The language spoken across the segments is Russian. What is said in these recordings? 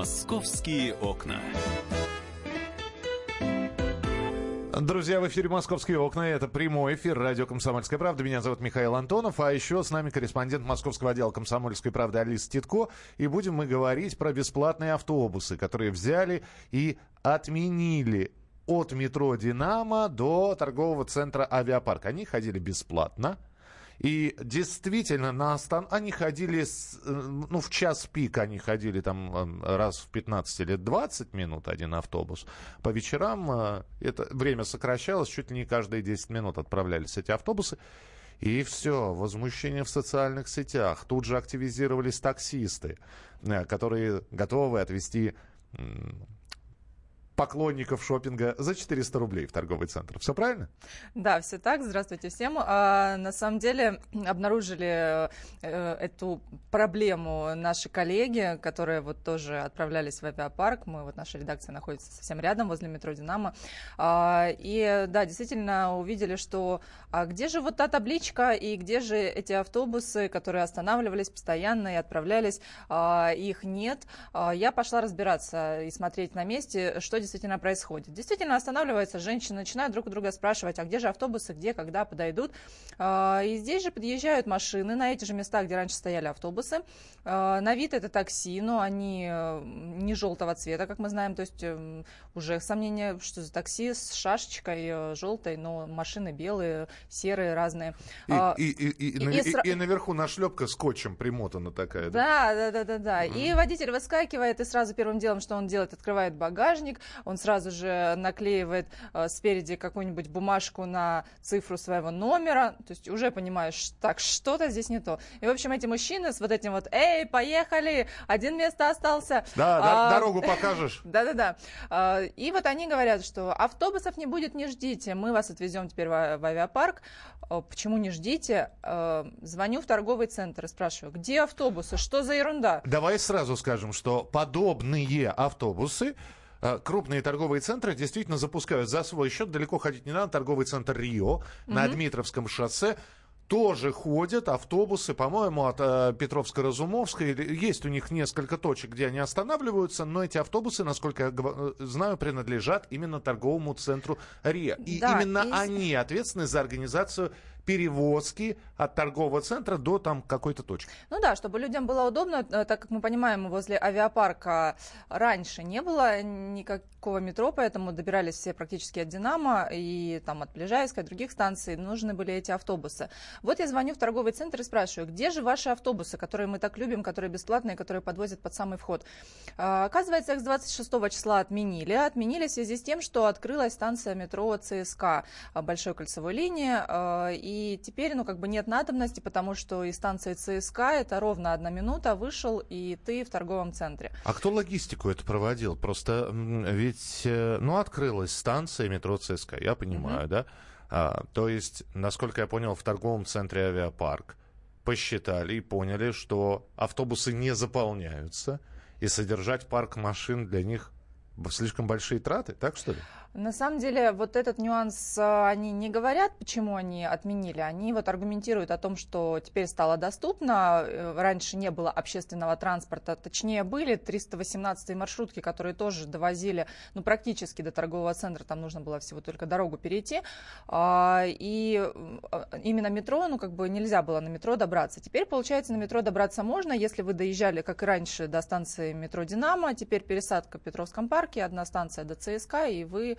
Московские окна. Друзья, в эфире «Московские окна». Это прямой эфир радио «Комсомольская правда». Меня зовут Михаил Антонов. А еще с нами корреспондент московского отдела «Комсомольской правды» Алиса Титко. И будем мы говорить про бесплатные автобусы, которые взяли и отменили от метро «Динамо» до торгового центра «Авиапарк». Они ходили бесплатно. И действительно, на Астан они ходили, с, э, ну, в час пик они ходили там э, раз в 15 или 20 минут один автобус. По вечерам э, это время сокращалось, чуть ли не каждые 10 минут отправлялись эти автобусы. И все, возмущение в социальных сетях. Тут же активизировались таксисты, которые готовы отвезти поклонников шопинга за 400 рублей в торговый центр. Все правильно? Да, все так. Здравствуйте всем. А, на самом деле обнаружили э, эту проблему наши коллеги, которые вот тоже отправлялись в авиапарк. Мы, вот наша редакция находится совсем рядом, возле метро «Динамо». А, и да, действительно увидели, что а где же вот та табличка и где же эти автобусы, которые останавливались постоянно и отправлялись, а, их нет. А, я пошла разбираться и смотреть на месте, что действительно происходит. Действительно останавливается женщина, начинают друг у друга спрашивать, а где же автобусы, где, когда подойдут. А, и здесь же подъезжают машины на эти же места, где раньше стояли автобусы. А, на вид это такси, но они э, не желтого цвета, как мы знаем, то есть эм, уже сомнение, что за такси с шашечкой э, желтой, но машины белые, серые, разные. И, а, и, и, и, и, и, и наверху нашлепка скотчем примотана такая. Да, да, да, да, да. Mm. И водитель выскакивает, и сразу первым делом, что он делает, открывает багажник, он сразу же наклеивает э, спереди какую-нибудь бумажку на цифру своего номера, то есть уже понимаешь, так, что-то здесь не то. И, в общем, эти мужчины с вот этим вот, эй, поехали, один место остался. Да, а, дорогу покажешь. Да-да-да. А, и вот они говорят, что автобусов не будет, не ждите, мы вас отвезем теперь в, авиапарк. Почему не ждите? А, звоню в торговый центр и спрашиваю, где автобусы, что за ерунда? Давай сразу скажем, что подобные автобусы крупные торговые центры действительно запускают за свой счет. Далеко ходить не надо. Торговый центр Рио mm на Дмитровском шоссе тоже ходят автобусы, по-моему, от э, Петровско-Разумовской. Есть у них несколько точек, где они останавливаются, но эти автобусы, насколько я э, знаю, принадлежат именно торговому центру РИА. И да, именно и... они ответственны за организацию перевозки от торгового центра до там какой-то точки. Ну да, чтобы людям было удобно, э, так как мы понимаем, возле авиапарка раньше не было никакого метро, поэтому добирались все практически от Динамо и там от Плежайска, от других станций, нужны были эти автобусы. Вот я звоню в торговый центр и спрашиваю, где же ваши автобусы, которые мы так любим, которые бесплатные, которые подвозят под самый вход. А, оказывается, их с 26 числа отменили. Отменили в связи с тем, что открылась станция метро ЦСКА большой кольцевой линии, и и теперь, ну, как бы нет надобности, потому что из станции ЦСКА это ровно одна минута, вышел, и ты в торговом центре. А кто логистику это проводил? Просто ведь, э, ну, открылась станция метро ЦСКА, я понимаю, mm-hmm. да? А, то есть, насколько я понял, в торговом центре авиапарк посчитали и поняли, что автобусы не заполняются, и содержать парк машин для них слишком большие траты, так что ли? На самом деле, вот этот нюанс а, они не говорят, почему они отменили. Они вот аргументируют о том, что теперь стало доступно. Э, раньше не было общественного транспорта. Точнее, были 318 маршрутки, которые тоже довозили ну, практически до торгового центра. Там нужно было всего только дорогу перейти. А, и а, именно метро, ну, как бы нельзя было на метро добраться. Теперь, получается, на метро добраться можно, если вы доезжали, как и раньше, до станции метро «Динамо». Теперь пересадка в Петровском парке, одна станция до ЦСКА, и вы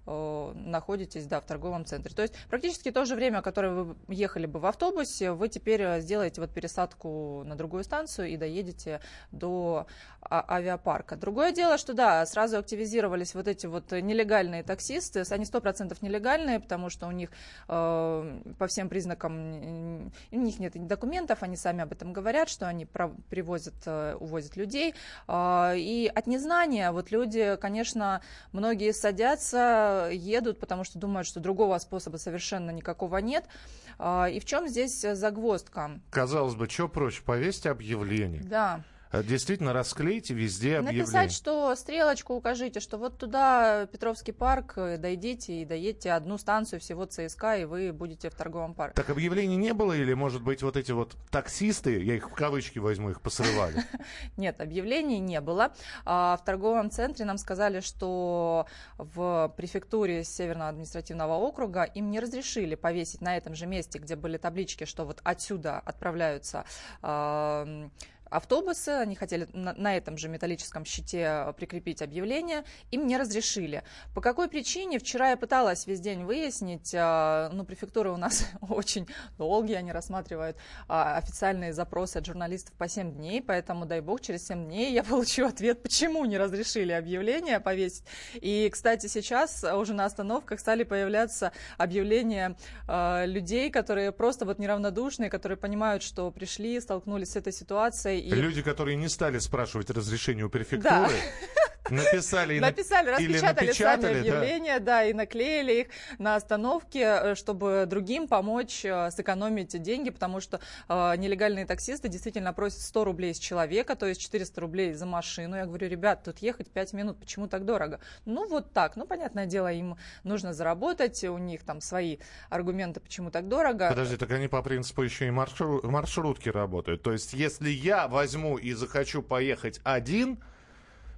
находитесь да, в торговом центре. То есть практически то же время, которое вы ехали бы в автобусе, вы теперь э, сделаете вот пересадку на другую станцию и доедете до а, авиапарка. Другое дело, что да, сразу активизировались вот эти вот нелегальные таксисты. Они 100% нелегальные, потому что у них э, по всем признакам у них нет документов, они сами об этом говорят, что они привозят, э, увозят людей. Э, и от незнания вот люди, конечно, многие садятся едут, потому что думают, что другого способа совершенно никакого нет. А, и в чем здесь загвоздка? Казалось бы, что проще, повесить объявление. Да действительно расклейте везде объявление. Написать, что стрелочку укажите, что вот туда Петровский парк, э, дойдите и доедете одну станцию всего ЦСКА, и вы будете в торговом парке. Так объявлений не было или, может быть, вот эти вот таксисты, я их в кавычки возьму, их посрывали? Нет, объявлений не было. А в торговом центре нам сказали, что в префектуре Северного административного округа им не разрешили повесить на этом же месте, где были таблички, что вот отсюда отправляются автобусы, они хотели на, на этом же металлическом щите прикрепить объявление, им не разрешили. По какой причине? Вчера я пыталась весь день выяснить, а, ну, префектуры у нас очень долгие, они рассматривают а, официальные запросы от журналистов по 7 дней, поэтому, дай бог, через 7 дней я получу ответ, почему не разрешили объявление повесить. И, кстати, сейчас уже на остановках стали появляться объявления а, людей, которые просто вот неравнодушные, которые понимают, что пришли, столкнулись с этой ситуацией, и... Люди, которые не стали спрашивать разрешение у префектуры. Написали, написали, распечатали, напечатали сами объявления, да. да, и наклеили их на остановке, э, чтобы другим помочь э, сэкономить деньги, потому что э, нелегальные таксисты действительно просят 100 рублей с человека, то есть 400 рублей за машину. Я говорю, ребят, тут ехать 5 минут, почему так дорого? Ну, вот так. Ну, понятное дело, им нужно заработать, у них там свои аргументы, почему так дорого. Подожди, так они по принципу еще и маршрут, маршрутки работают. То есть, если я возьму и захочу поехать один,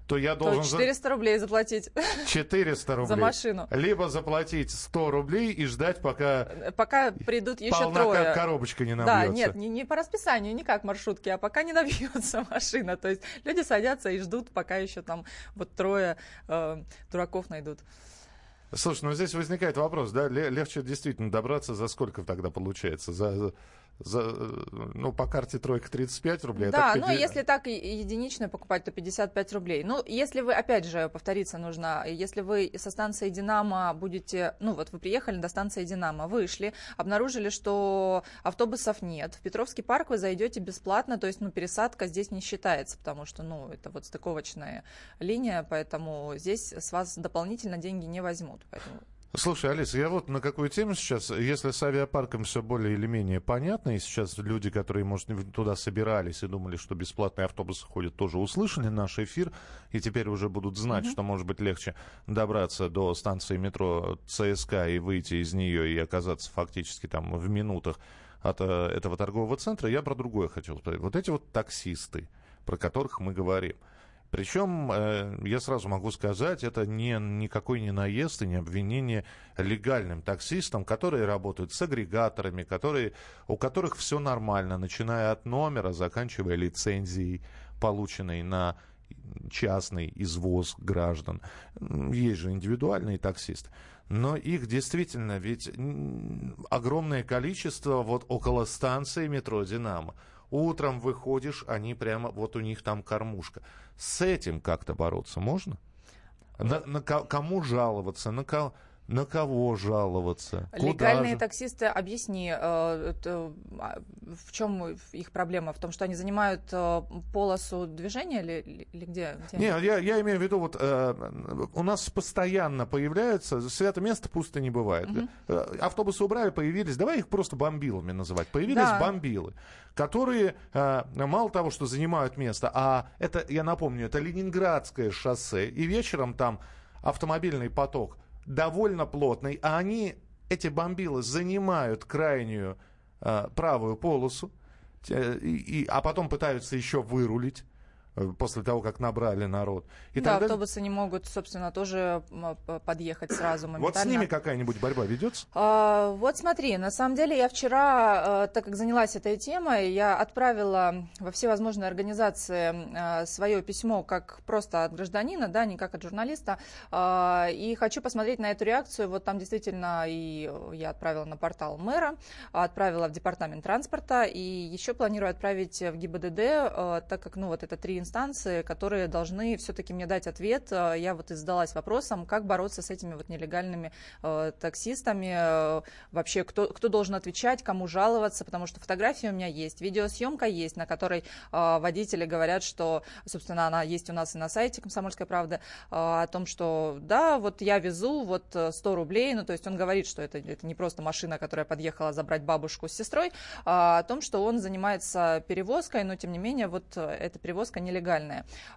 то я должен... То 400 рублей заплатить. 400 рублей. За машину. Либо заплатить 100 рублей и ждать, пока... Пока придут еще трое. коробочка не набьется. Да, нет, не, не по расписанию, не как маршрутки, а пока не набьется машина. То есть люди садятся и ждут, пока еще там вот трое э, дураков найдут. Слушай, ну здесь возникает вопрос, да, легче действительно добраться за сколько тогда получается? За, за, э, ну, по карте тройка 35 рублей. А да, а 50... ну, если так единичную покупать, то 55 рублей. Ну, если вы, опять же, повториться нужно, если вы со станции «Динамо» будете, ну, вот вы приехали до станции «Динамо», вышли, обнаружили, что автобусов нет, в Петровский парк вы зайдете бесплатно, то есть, ну, пересадка здесь не считается, потому что, ну, это вот стыковочная линия, поэтому здесь с вас дополнительно деньги не возьмут. Поэтому Слушай, Алиса, я вот на какую тему сейчас, если с авиапарком все более или менее понятно, и сейчас люди, которые, может, туда собирались и думали, что бесплатные автобусы ходят, тоже услышали наш эфир, и теперь уже будут знать, mm-hmm. что может быть легче добраться до станции метро ЦСК и выйти из нее и оказаться фактически там в минутах от э, этого торгового центра, я про другое хотел сказать. Вот эти вот таксисты, про которых мы говорим – причем, э, я сразу могу сказать, это не, никакой не наезд и не обвинение легальным таксистам, которые работают с агрегаторами, которые, у которых все нормально, начиная от номера, заканчивая лицензией, полученной на частный извоз граждан. Есть же индивидуальные таксисты. Но их действительно ведь огромное количество вот около станции метро «Динамо». Утром выходишь, они прямо, вот у них там кормушка. С этим как-то бороться можно? На, на кому жаловаться? На кого? На кого жаловаться? Легальные Куда таксисты, объясни, э, а, в чем их проблема? В том, что они занимают э, полосу движения или, или где? где? Не, я, я имею в виду, вот э, у нас постоянно появляются, свято место пусто не бывает. Угу. Автобусы убрали, появились, давай их просто бомбилами называть. Появились да. бомбилы, которые мало того, что занимают место, а это, я напомню, это Ленинградское шоссе, и вечером там автомобильный поток довольно плотный, а они, эти бомбилы, занимают крайнюю э, правую полосу, э, и, а потом пытаются еще вырулить. Э, после того, как набрали народ. И да, тогда... автобусы не могут, собственно, тоже подъехать сразу моментально. Вот с ними какая-нибудь борьба ведется? А, вот смотри, на самом деле я вчера, э, так как занялась этой темой, я отправила во все возможные организации э, свое письмо как просто от гражданина, да, не как от журналиста, а, и хочу посмотреть на эту реакцию. Вот там действительно и я отправила на портал мэра, отправила в департамент транспорта, и еще планирую отправить в ГИБДД, так как, ну, вот это три инстанции, которые должны все-таки мне дать ответ. Я вот и задалась вопросом, как бороться с этими вот нелегальными э, таксистами, э, вообще кто, кто должен отвечать, кому жаловаться, потому что фотографии у меня есть, видеосъемка есть, на которой э, водители говорят, что, собственно, она есть у нас и на сайте «Комсомольской правды», э, о том, что да, вот я везу, вот 100 рублей, ну то есть он говорит, что это, это не просто машина, которая подъехала забрать бабушку с сестрой, а о том, что он занимается перевозкой, но тем не менее вот эта перевозка нелегальная.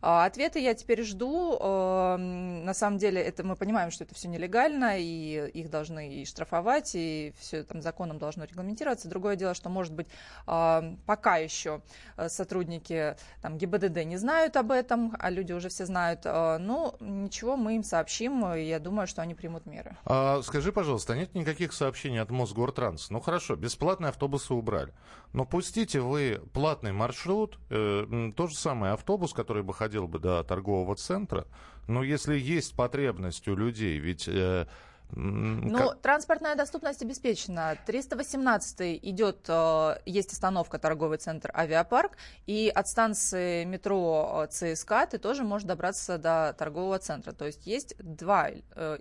А ответы я теперь жду. Э, на самом деле это мы понимаем, что это все нелегально, и их должны и штрафовать, и все там законом должно регламентироваться. Другое дело, что, может быть, э, пока еще сотрудники там, ГИБДД не знают об этом, а люди уже все знают. Ну, ничего, мы им сообщим, и я думаю, что они примут меры. А, скажи, пожалуйста, нет никаких сообщений от Мосгортранс? Ну хорошо, бесплатные автобусы убрали. Но пустите вы платный маршрут, э, то же самое автобус, который бы ходил бы до торгового центра. Но если есть потребность у людей, ведь э, ну, как... транспортная доступность обеспечена. 318 идет, э, есть остановка торговый центр «Авиапарк», и от станции метро э, ЦСКА ты тоже можешь добраться до торгового центра. То есть есть два э,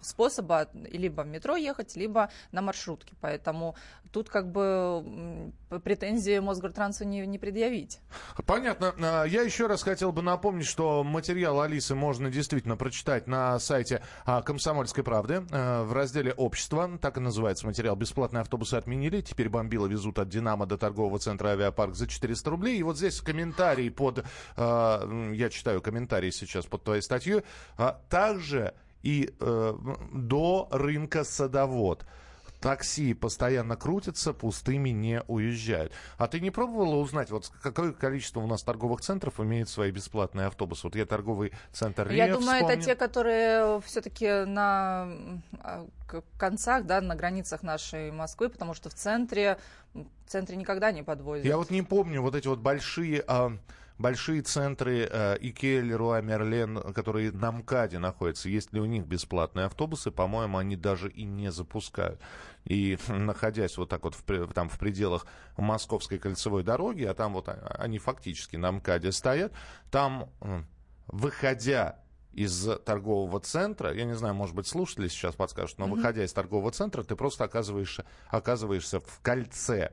способа либо в метро ехать, либо на маршрутке. Поэтому тут как бы претензии Мосгортрансу не, не предъявить. Понятно. А, я еще раз хотел бы напомнить, что материал Алисы можно действительно прочитать на сайте а, «Комсомольской правды» а, в разделе «Общество». Так и называется материал. Бесплатные автобусы отменили. Теперь бомбило везут от «Динамо» до торгового центра «Авиапарк» за 400 рублей. И вот здесь комментарий под... Я читаю комментарий сейчас под твоей статьей. Также и э, до рынка садовод такси постоянно крутятся, пустыми не уезжают. А ты не пробовала узнать, вот какое количество у нас торговых центров имеет свои бесплатные автобусы? Вот я торговый центр Я думаю, вспомнил. это те, которые все-таки на а, концах, да, на границах нашей Москвы, потому что в центре, в центре никогда не подвозят. Я вот не помню вот эти вот большие... А большие центры э, Икеа, Леруа, Мерлен, которые на МКАДе находятся, есть ли у них бесплатные автобусы, по-моему, они даже и не запускают. И находясь вот так вот в, там в пределах Московской кольцевой дороги, а там вот они фактически на МКАДе стоят, там, выходя из торгового центра, я не знаю, может быть, слушатели сейчас подскажут, но mm-hmm. выходя из торгового центра, ты просто оказываешься, оказываешься в кольце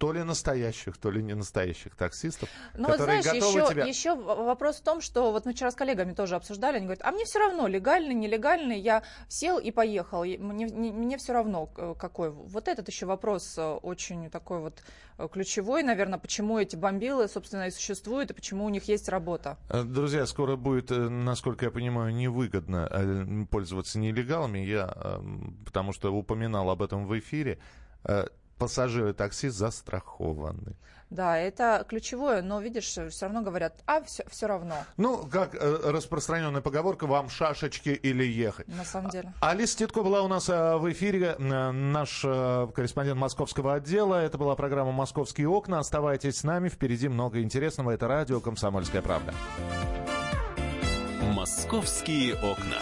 то ли настоящих, то ли не настоящих таксистов, ну, которые вот, знаешь, готовы еще, тебя... еще вопрос в том, что вот мы вчера с коллегами тоже обсуждали, они говорят, а мне все равно, легальный, нелегальный, я сел и поехал, мне, мне, мне все равно какой. Вот этот еще вопрос э, очень такой вот э, ключевой, наверное, почему эти бомбилы, собственно, и существуют, и почему у них есть работа. Э, друзья, скоро будет, насколько я понимаю, невыгодно пользоваться нелегалами, я, потому что упоминал об этом в эфире, пассажиры такси застрахованы. Да, это ключевое, но видишь, все равно говорят, а все, все равно. Ну, как э, распространенная поговорка, вам шашечки или ехать. На самом деле. Алиса Титко была у нас э, в эфире, э, наш э, корреспондент московского отдела. Это была программа «Московские окна». Оставайтесь с нами, впереди много интересного. Это радио «Комсомольская правда». «Московские окна».